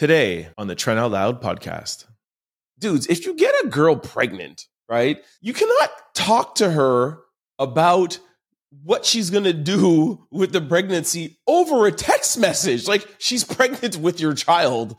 Today on the Trent Out Loud podcast. Dudes, if you get a girl pregnant, right, you cannot talk to her about what she's going to do with the pregnancy over a text message. Like she's pregnant with your child.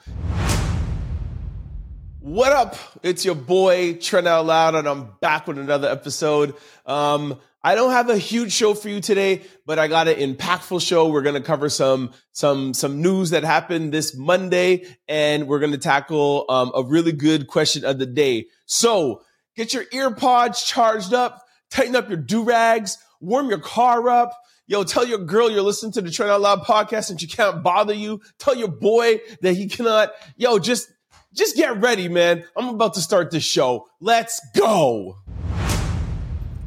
What up? It's your boy Trent Out Loud, and I'm back with another episode. Um, I don't have a huge show for you today, but I got an impactful show. We're going to cover some some some news that happened this Monday, and we're going to tackle um, a really good question of the day. So get your ear pods charged up, tighten up your do rags, warm your car up. Yo, tell your girl you're listening to the Trent Out Loud podcast and she can't bother you. Tell your boy that he cannot. Yo, just just get ready, man. I'm about to start this show. Let's go.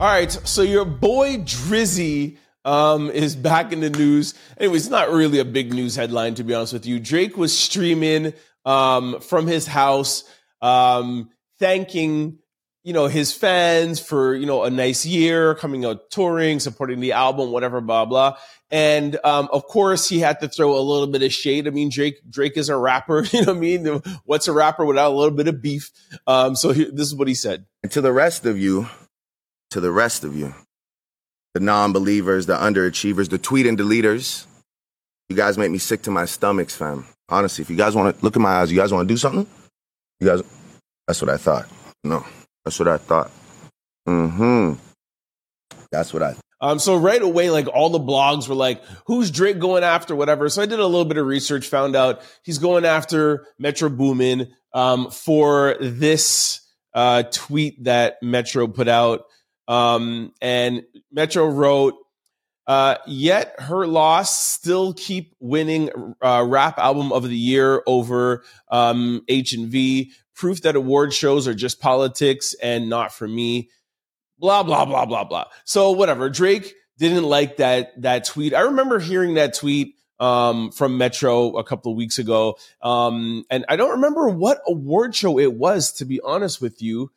All right, so your boy Drizzy um, is back in the news. Anyways, it's not really a big news headline, to be honest with you. Drake was streaming um, from his house, um, thanking you know his fans for you know a nice year, coming out touring, supporting the album, whatever, blah blah. And um, of course, he had to throw a little bit of shade. I mean, Drake Drake is a rapper. You know what I mean? What's a rapper without a little bit of beef? Um, so he, this is what he said. And to the rest of you, to the rest of you, the non believers, the underachievers, the tweet and deleters. You guys make me sick to my stomachs, fam. Honestly, if you guys want to look in my eyes, you guys want to do something? You guys, that's what I thought. No, that's what I thought. Mm hmm. That's what I um, so right away, like all the blogs were like, who's Drake going after, whatever. So I did a little bit of research, found out he's going after Metro Boomin um, for this uh, tweet that Metro put out. Um, and Metro wrote, uh, yet her loss still keep winning uh, rap album of the year over um, H and V. Proof that award shows are just politics and not for me. Blah blah blah blah blah. So whatever. Drake didn't like that that tweet. I remember hearing that tweet um, from Metro a couple of weeks ago, um, and I don't remember what award show it was. To be honest with you,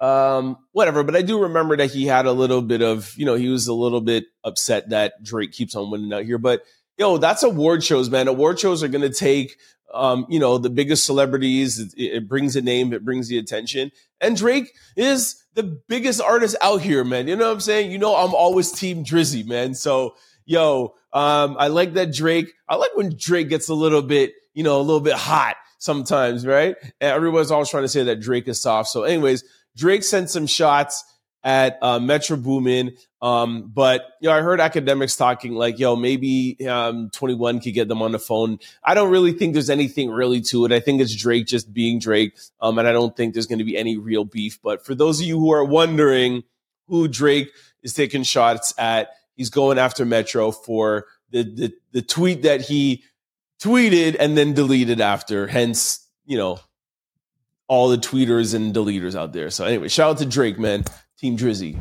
um, whatever. But I do remember that he had a little bit of, you know, he was a little bit upset that Drake keeps on winning out here. But yo, that's award shows, man. Award shows are to take, um, you know, the biggest celebrities. It, it, brings a name, it brings the attention. And Drake is the biggest artist out here, man. You know what I'm saying? You know, I'm always Team Drizzy, man. So, yo, um, I like that Drake. I like when Drake gets a little bit, you know, a little bit hot sometimes, right? And everyone's always trying to say that Drake is soft. So, anyways, Drake sent some shots at uh, Metro Boomin. Um, but you know, I heard Akademiks talking like, yo, maybe um, 21 could get them on the phone. I don't really think there's anything really to it. I think it's Drake just being Drake. Um, and I don't think there's going to be any real beef. But for those of you who are wondering who Drake is taking shots at, he's going after Metro for the, the, the tweet that he tweeted and then deleted after. Hence, you know, all the tweeters and deleters out there. So anyway, shout out to Drake, man. Team Drizzy.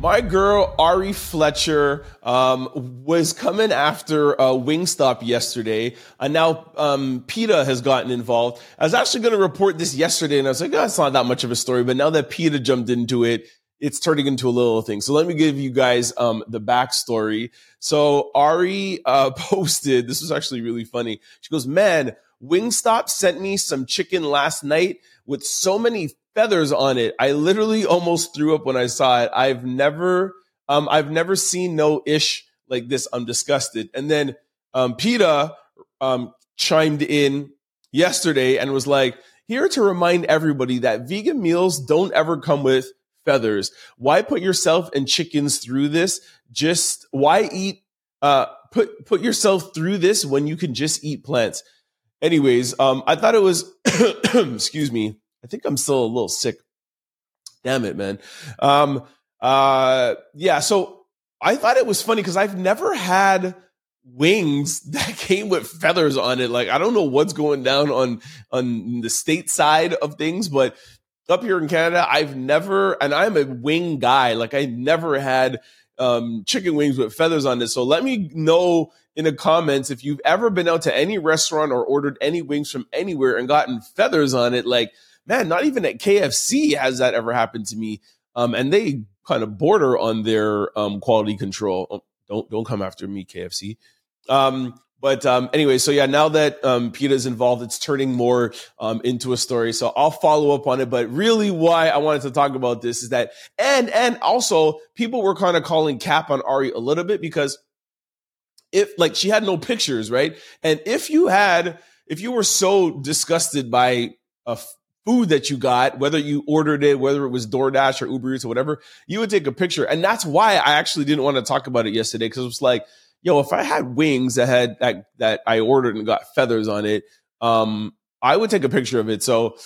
My girl Ari Fletcher um, was coming after uh, Wingstop yesterday, and now um, PETA has gotten involved. I was actually going to report this yesterday, and I was like, oh, it's not that much of a story. But now that PETA jumped into it, it's turning into a little thing. So let me give you guys um, the backstory. So Ari uh, posted. This was actually really funny. She goes, "Man, Wingstop sent me some chicken last night with so many feathers on it. I literally almost threw up when I saw it. I've never, um, I've never seen no ish like this. I'm disgusted. And then, um, PETA, um, chimed in yesterday and was like, here to remind everybody that vegan meals don't ever come with feathers. Why put yourself and chickens through this? Just why eat, uh, put, put yourself through this when you can just eat plants? Anyways, um, I thought it was, excuse me. I think I'm still a little sick. Damn it, man. Um, uh, yeah. So I thought it was funny because I've never had wings that came with feathers on it. Like I don't know what's going down on on the state side of things, but up here in Canada, I've never, and I'm a wing guy. Like I never had um, chicken wings with feathers on it. So let me know in the comments if you've ever been out to any restaurant or ordered any wings from anywhere and gotten feathers on it. Like, man, not even at KFC has that ever happened to me. Um, and they kind of border on their um, quality control. Oh, don't don't come after me, KFC. Um, But um, anyway, so yeah, now that um, is involved, it's turning more um, into a story. So I'll follow up on it. But really, why I wanted to talk about this is that, and and also people were kind of calling cap on Ari a little bit because if like she had no pictures, right? And if you had, if you were so disgusted by a food that you got, whether you ordered it, whether it was DoorDash or Uber Eats or whatever, you would take a picture. And that's why I actually didn't want to talk about it yesterday because it was like, yo, if I had wings that had that that I ordered and got feathers on it, um, I would take a picture of it. So,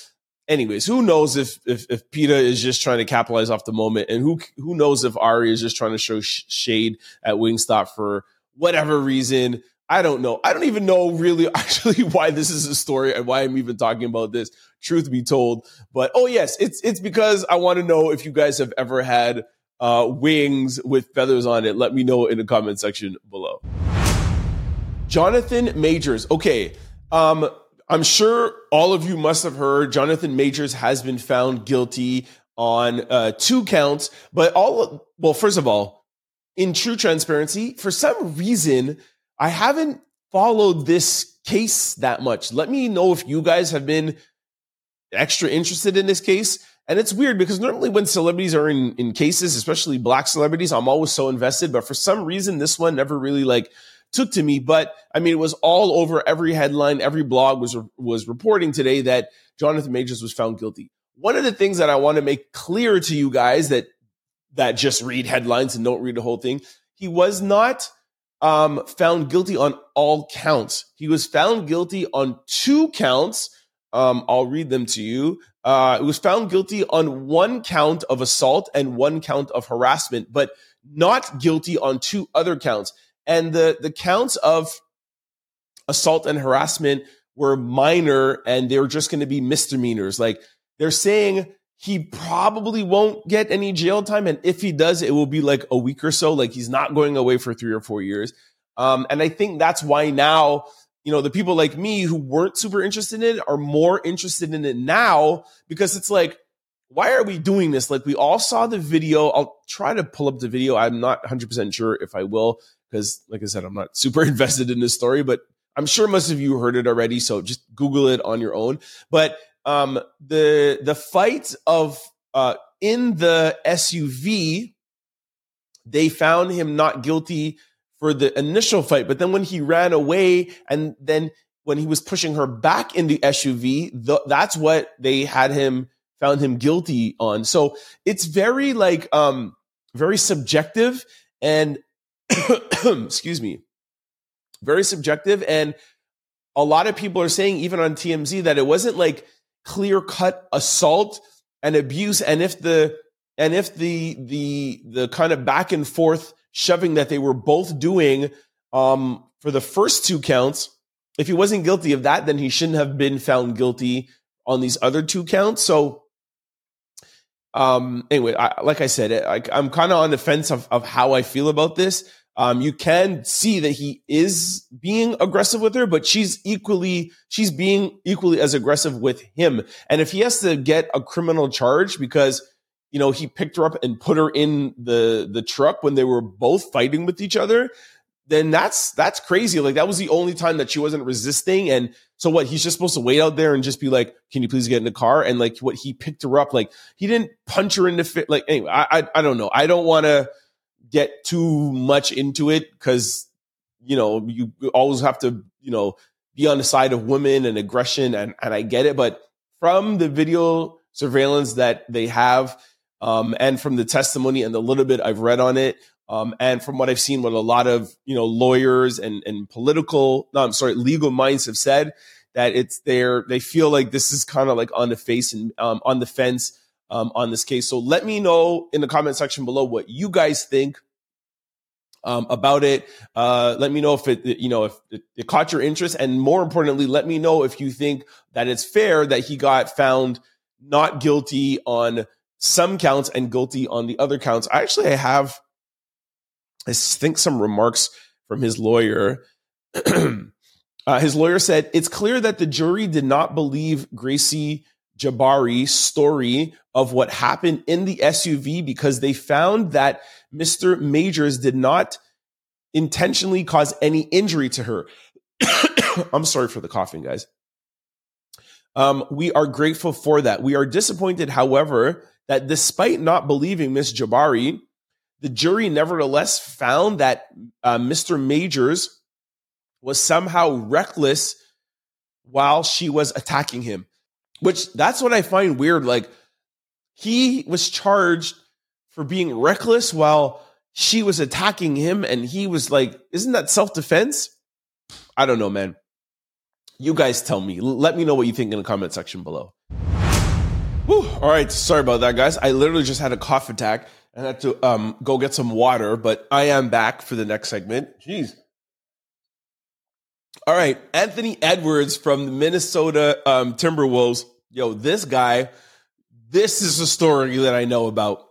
anyways, who knows if if, if PETA is just trying to capitalize off the moment, and who who knows if Ari is just trying to show sh- shade at Wingstop for whatever reason. I don't know. I don't even know really actually why this is a story and why I'm even talking about this. Truth be told, but oh yes, it's it's because I want to know if you guys have ever had uh, wings with feathers on it. Let me know in the comment section below. Jonathan Majors. Okay, um, I'm sure all of you must have heard Jonathan Majors has been found guilty on uh, two counts, but all well, first of all, in true transparency, for some reason I haven't followed this case that much. Let me know if you guys have been extra interested in this case. And it's weird because normally when celebrities are in, in cases, especially black celebrities, I'm always so invested. But for some reason, this one never really like took to me. But I mean, it was all over every headline, every blog was was reporting today that Jonathan Majors was found guilty. One of the things that I want to make clear to you guys that that just read headlines and don't read the whole thing, he was not um, found guilty on all counts. He was found guilty on two counts. Um, I'll read them to you. Uh, he was found guilty on one count of assault and one count of harassment, but not guilty on two other counts. And the the counts of assault and harassment were minor, and they were just going to be misdemeanors. Like they're saying he probably won't get any jail time. And if he does, it will be like a week or so. Like he's not going away for three or four years. Um, and I think that's why now, you know, the people like me who weren't super interested in it are more interested in it now because it's like, why are we doing this? Like we all saw the video. I'll try to pull up the video. I'm not 100% sure if I will because like I said, I'm not super invested in this story, but I'm sure most of you heard it already. So just Google it on your own. But um, the the fight of uh, in the SUV, they found him not guilty for the initial fight, but then when he ran away and then when he was pushing her back in the SUV, the, that's what they had him found him guilty on. So it's very like um very subjective and excuse me, very subjective and a lot of people are saying even on TMZ that it wasn't like clear cut assault and abuse. And if the, and if the, the, the kind of back and forth shoving that they were both doing, um, for the first two counts, if he wasn't guilty of that, then he shouldn't have been found guilty on these other two counts. So, um, anyway, I, like I said, I, I'm kind of on the fence of, of how I feel about this. Um, you can see that he is being aggressive with her, but she's equally, she's being equally as aggressive with him. And if he has to get a criminal charge because, you know, he picked her up and put her in the, the truck when they were both fighting with each other, then that's, that's crazy. Like that was the only time that she wasn't resisting. And so what, he's just supposed to wait out there and just be like, can you please get in the car? And like what he picked her up, like he didn't punch her in the fit. Like anyway, I, I, I don't know. I don't want to, get too much into it because you know you always have to you know be on the side of women and aggression and and I get it but from the video surveillance that they have um, and from the testimony and the little bit I've read on it um, and from what I've seen what a lot of you know lawyers and and political no I'm sorry legal minds have said that it's there they feel like this is kind of like on the face and um, on the fence um, on this case. So let me know in the comment section below what you guys think um, about it. Uh, let me know if it, you know, if it, it, caught your interest, and more importantly, let me know if you think that it's fair that he got found not guilty on some counts and guilty on the other counts. I actually have, I think, some remarks from his lawyer. uh, his lawyer said it's clear that the jury did not believe Gracie Jabbari's story of what happened in the SUV because they found that Mr. Majors did not intentionally cause any injury to her. I'm sorry for the coughing, guys. Um, we are grateful for that. We are disappointed, however, that despite not believing Miss Jabbari, the jury nevertheless found that uh, Mr. Majors was somehow reckless while she was attacking him, which that's what I find weird. Like, he was charged for being reckless while she was attacking him, and he was like, Isn't that self defense? I don't know, man. You guys tell me. Let me know what you think in the comment section below. Whew. All right, sorry about that, guys. I literally just had a cough attack and had to um, go get some water, but I am back for the next segment. Jeez. All right, Anthony Edwards from the Minnesota um, Timberwolves. Yo, this guy, this is a story that I know about.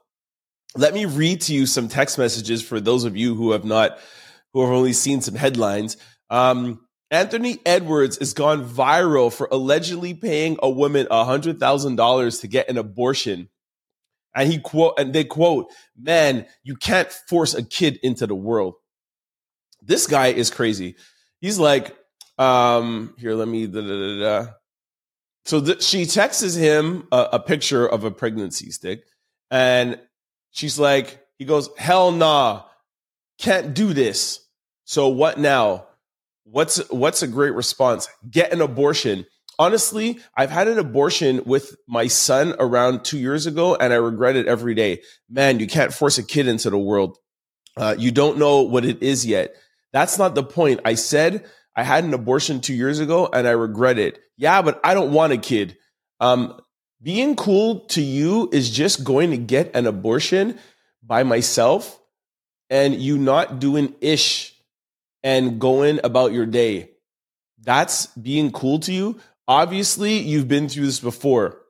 Let me read to you some text messages for those of you who have not, who have only seen some headlines. Um, Anthony Edwards has gone viral for allegedly paying a woman $100,000 to get an abortion. And he quote, and they quote, man, you can't force a kid into the world. This guy is crazy. He's like, um, here, let me, da, da, da, so th- she texts him a, a picture of a pregnancy stick and she's like, he goes, hell nah, can't do this. So what now? What's what's a great response? Get an abortion. Honestly, I've had an abortion with my son around two years ago, and I regret it every day. Man, you can't force a kid into the world. Uh, you don't know what it is yet. That's not the point. I said I had an abortion two years ago, and I regret it. Yeah, but I don't want a kid. Um, being cool to you is just going to get an abortion by myself and you not doing ish and going about your day. That's being cool to you. Obviously, you've been through this before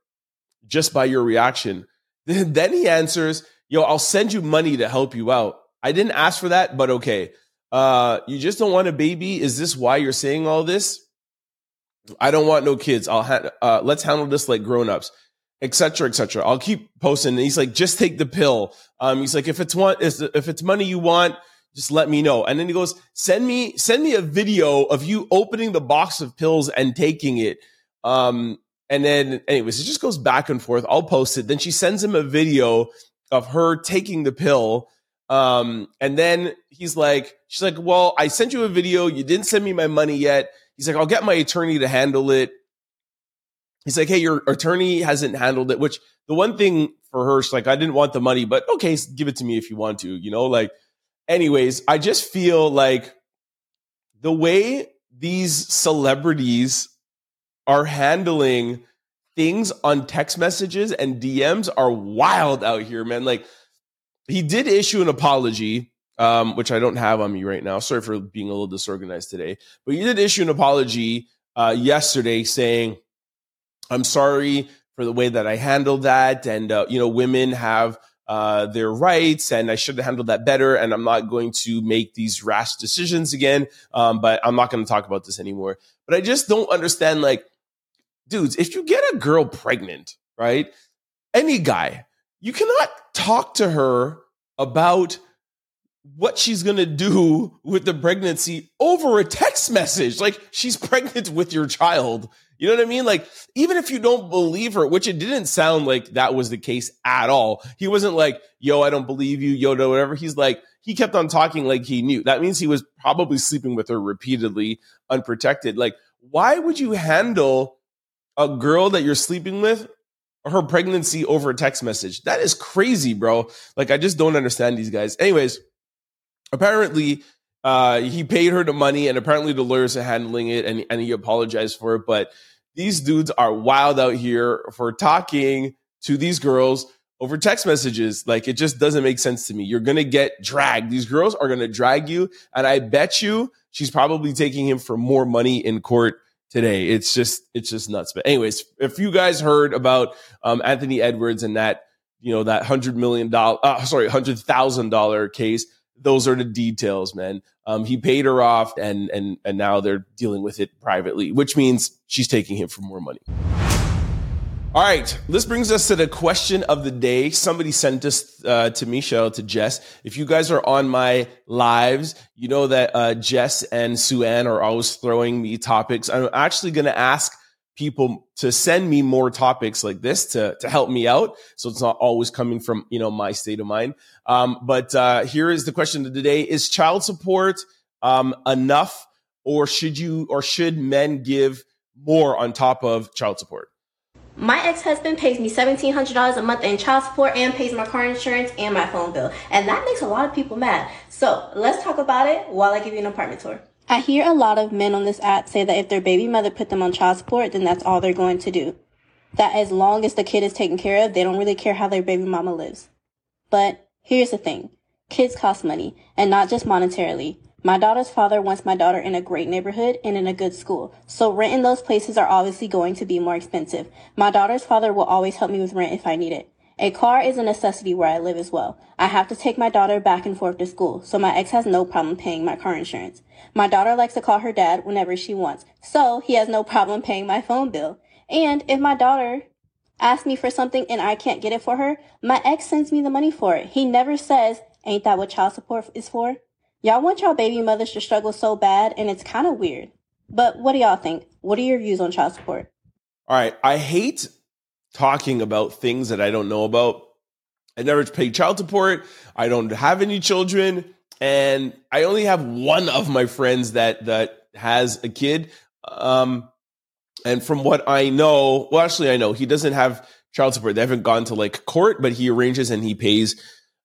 just by your reaction. then he answers, Yo, I'll send you money to help you out. I didn't ask for that, but okay. Uh, you just don't want a baby. Is this why you're saying all this? I don't want no kids. I'll ha- uh, let's handle this like grown-ups, etc., etc. I'll keep posting. And he's like, just take the pill. Um, he's like, if it's one, if it's money you want, just let me know. And then he goes, send me, send me a video of you opening the box of pills and taking it. Um, and then anyways, it just goes back and forth. I'll post it. Then she sends him a video of her taking the pill. Um, and then he's like, she's like, well, I sent you a video. You didn't send me my money yet. He's like, I'll get my attorney to handle it. He's like, hey, your attorney hasn't handled it, which the one thing for her, she's like, I didn't want the money, but okay, give it to me if you want to, you know, like, anyways, I just feel like the way these celebrities are handling things on text messages and DMs are wild out here, man. Like he did issue an apology, um, which I don't have on me right now. Sorry for being a little disorganized today, but he did issue an apology uh, yesterday saying, "I'm sorry for the way that I handled that, and uh, you know, women have." uh, their rights, and I should have handled that better. And I'm not going to make these rash decisions again. Um, but I'm not going to talk about this anymore. But I just don't understand, like, dudes, if you get a girl pregnant, right? Any guy, you cannot talk to her about what she's going to do with the pregnancy over a text message. Like she's pregnant with your child. You know what I mean? Like, even if you don't believe her, which it didn't sound like that was the case at all. He wasn't like, yo, I don't believe you, Yoda, whatever. He's like, he kept on talking like he knew. That means he was probably sleeping with her repeatedly, unprotected. Like, why would you handle a girl that you're sleeping with, her pregnancy over a text message? That is crazy, bro. Like, I just don't understand these guys. Anyways, apparently, uh, he paid her the money, and apparently the lawyers are handling it, and, and he apologized for it. But these dudes are wild out here for talking to these girls over text messages. Like it just doesn't make sense to me. You're to get dragged. These girls are to drag you. And I bet you she's probably taking him for more money in court today. It's just, it's just nuts. But anyways, if you guys heard about um, Anthony Edwards and that, you know, that hundred million dollar, uh, sorry, hundred thousand dollar case, those are the details, man. Um, he paid her off, and and and now they're dealing with it privately, which means she's taking him for more money. All right, this brings us to the question of the day. Somebody sent this uh, to me, shout to Jess. If you guys are on my lives, you know that uh, Jess and Sue Ann are always throwing me topics. I'm actually going to ask people to send me more topics like this to to help me out, so it's not always coming from you know my state of mind. Um, but uh, here is the question of the day: Is child support um, enough, or should you or should men give more on top of child support? My ex-husband pays me $1,700 a month in child support and pays my car insurance and my phone bill. And that makes a lot of people mad. So let's talk about it while I give you an apartment tour. I hear a lot of men on this app say that if their baby mother put them on child support, then that's all they're going to do. That as long as the kid is taken care of, they don't really care how their baby mama lives. But here's the thing. Kids cost money, and not just monetarily. My daughter's father wants my daughter in a great neighborhood and in a good school, so rent in those places are obviously going to be more expensive. My daughter's father will always help me with rent if I need it. A car is a necessity where I live as well. I have to take my daughter back and forth to school, so my ex has no problem paying my car insurance. My daughter likes to call her dad whenever she wants, so he has no problem paying my phone bill. And if my daughter asks me for something and I can't get it for her, my ex sends me the money for it. He never says, ain't that what child support is for? Y'all want y'all baby mothers to struggle so bad, and it's kind of weird. But what do y'all think? What are your views on child support? All right. I hate talking about things that I don't know about. I never paid child support. I don't have any children. And I only have one of my friends that that has a kid. Um, and from what I know, well, actually, I know he doesn't have child support. They haven't gone to like court, but he arranges and he pays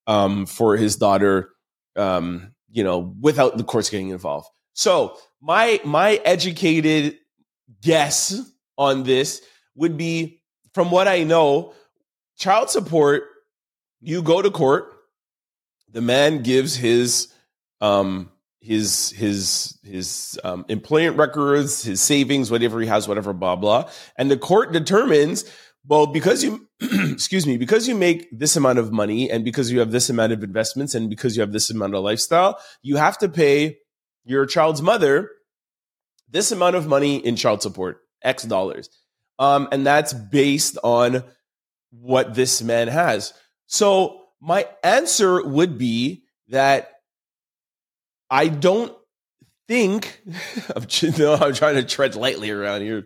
um, for his daughter um, you know, without the courts getting involved. So my my educated guess on this would be from what I know, child support, you go to court, the man gives his um his his his um, employment records, his savings, whatever he has, whatever, blah blah, and the court determines well, because you, excuse me, because you make this amount of money and because you have this amount of investments and because you have this amount of lifestyle, you have to pay your child's mother this amount of money in child support, X dollars. Um, and that's based on what this man has. So my answer would be that I don't think I'm, I'm trying to tread lightly around here.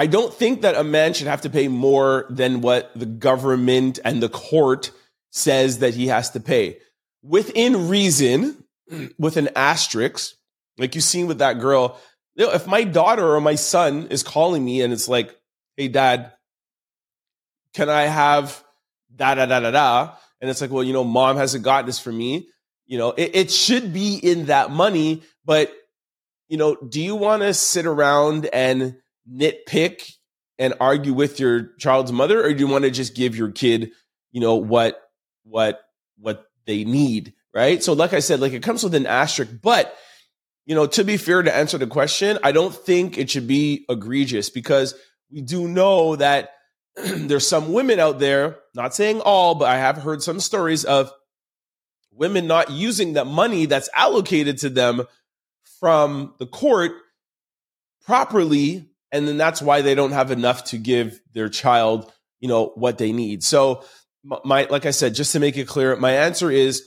I don't think that a man should have to pay more than what the government and the court says that he has to pay. Within reason, with an asterisk, like you've seen with that girl. You know, if my daughter or my son is calling me and it's like, hey, dad, can I have da da da da da? And it's like, well, you know, mom hasn't got this for me. You know, it, it should be in that money, but, you know, do you want to sit around and nitpick and argue with your child's mother, or do you want to just give your kid, you know, what what what they need, right? So, like I said, like it comes with an asterisk, but you know, to be fair to answer the question, I don't think it should be egregious because we do know that there's some women out there, not saying all, but I have heard some stories of women not using that money that's allocated to them from the court properly and then that's why they don't have enough to give their child you know what they need. So my like i said just to make it clear my answer is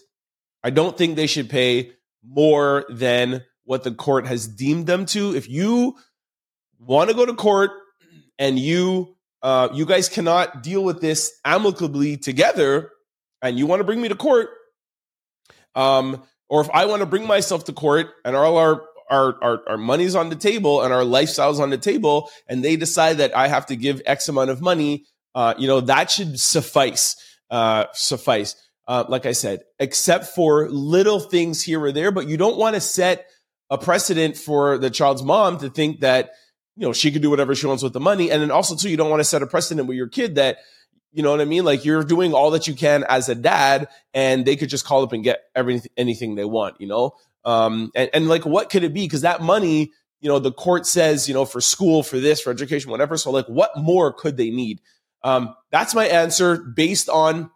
i don't think they should pay more than what the court has deemed them to. If you want to go to court and you uh, you guys cannot deal with this amicably together and you want to bring me to court um, or if i want to bring myself to court and all our our, our, our money's on the table and our lifestyle's on the table, and they decide that I have to give X amount of money, uh, you know, that should suffice. Uh, suffice. Uh, like I said, except for little things here or there, but you don't want to set a precedent for the child's mom to think that you know she can do whatever she wants with the money, and then also too, you don't want to set a precedent with your kid that you know what I mean? Like you're doing all that you can as a dad, and they could just call up and get everything, anything they want. You know, um, and, and like, what could it be? Because that money, you know, the court says, you know, for school, for this, for education, whatever. So, like, what more could they need? Um, that's my answer based on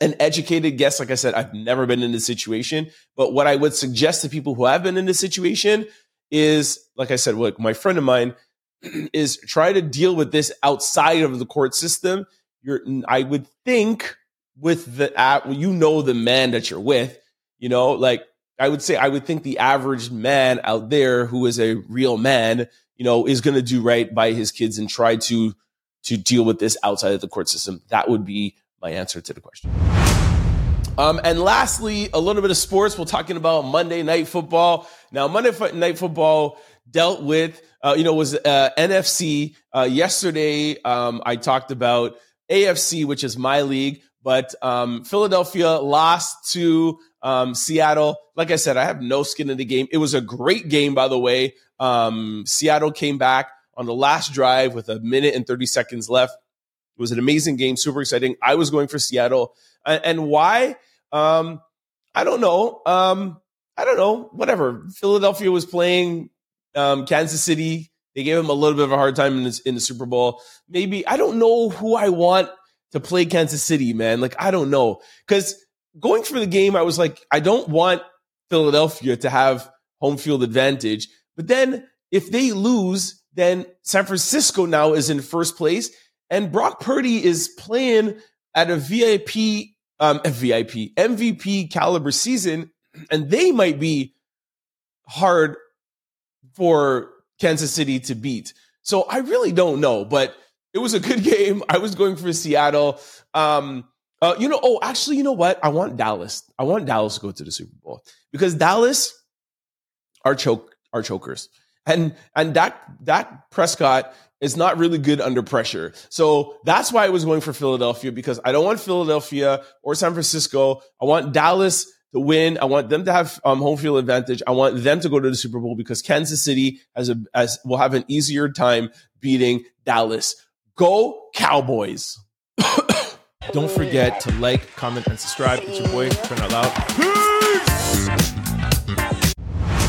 an educated guess. Like I said, I've never been in this situation, but what I would suggest to people who have been in this situation is, like I said, look, my friend of mine, is try to deal with this outside of the court system. You're, I would think, with the app, you know the man that you're with. You know, like I would say, I would think the average man out there who is a real man, you know, is going to do right by his kids and try to to deal with this outside of the court system. That would be my answer to the question. Um, and lastly, a little bit of sports. We're talking about Monday Night Football. Now, Monday Night Football dealt with, uh, you know, was uh, NFC. Uh, yesterday, um, I talked about AFC, which is my league, but um, Philadelphia lost to um, Seattle. Like I said, I have no skin in the game. It was a great game, by the way. Um, Seattle came back on the last drive with a minute and 30 seconds left. It was an amazing game, super exciting. I was going for Seattle. And, and why? Um, I don't know. Um, I don't know. Whatever. Philadelphia was playing um, Kansas City. They gave him a little bit of a hard time in, this, in the Super Bowl. Maybe I don't know who I want to play Kansas City, man. Like I don't know because going for the game, I was like, I don't want Philadelphia to have home field advantage. But then if they lose, then San Francisco now is in first place, and Brock Purdy is playing at a VIP um, VIP, MVP caliber season, and they might be hard for Kansas City to beat. So I really don't know, but it was a good game. I was going for Seattle. Um, uh, you know, oh, actually, you know what? I want Dallas. I want Dallas to go to the Super Bowl because Dallas are choke are chokers, and and Dak Dak Prescott is not really good under pressure. So that's why I was going for Philadelphia because I don't want Philadelphia or San Francisco. I want Dallas to win. I want them to have um, home field advantage. I want them to go to the Super Bowl because Kansas City has a as will have an easier time beating Dallas. Go Cowboys! don't forget to like, comment, and subscribe. It's your boy, Trent Out Loud. Peace!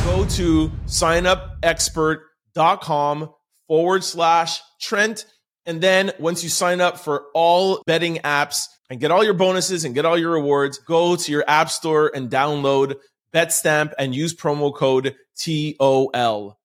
Go to signupexpert.com forward slash Trent. And then once you sign up for all betting apps and get all your bonuses and get all your rewards, go to your app store and download BetStamp and use promo code TOL.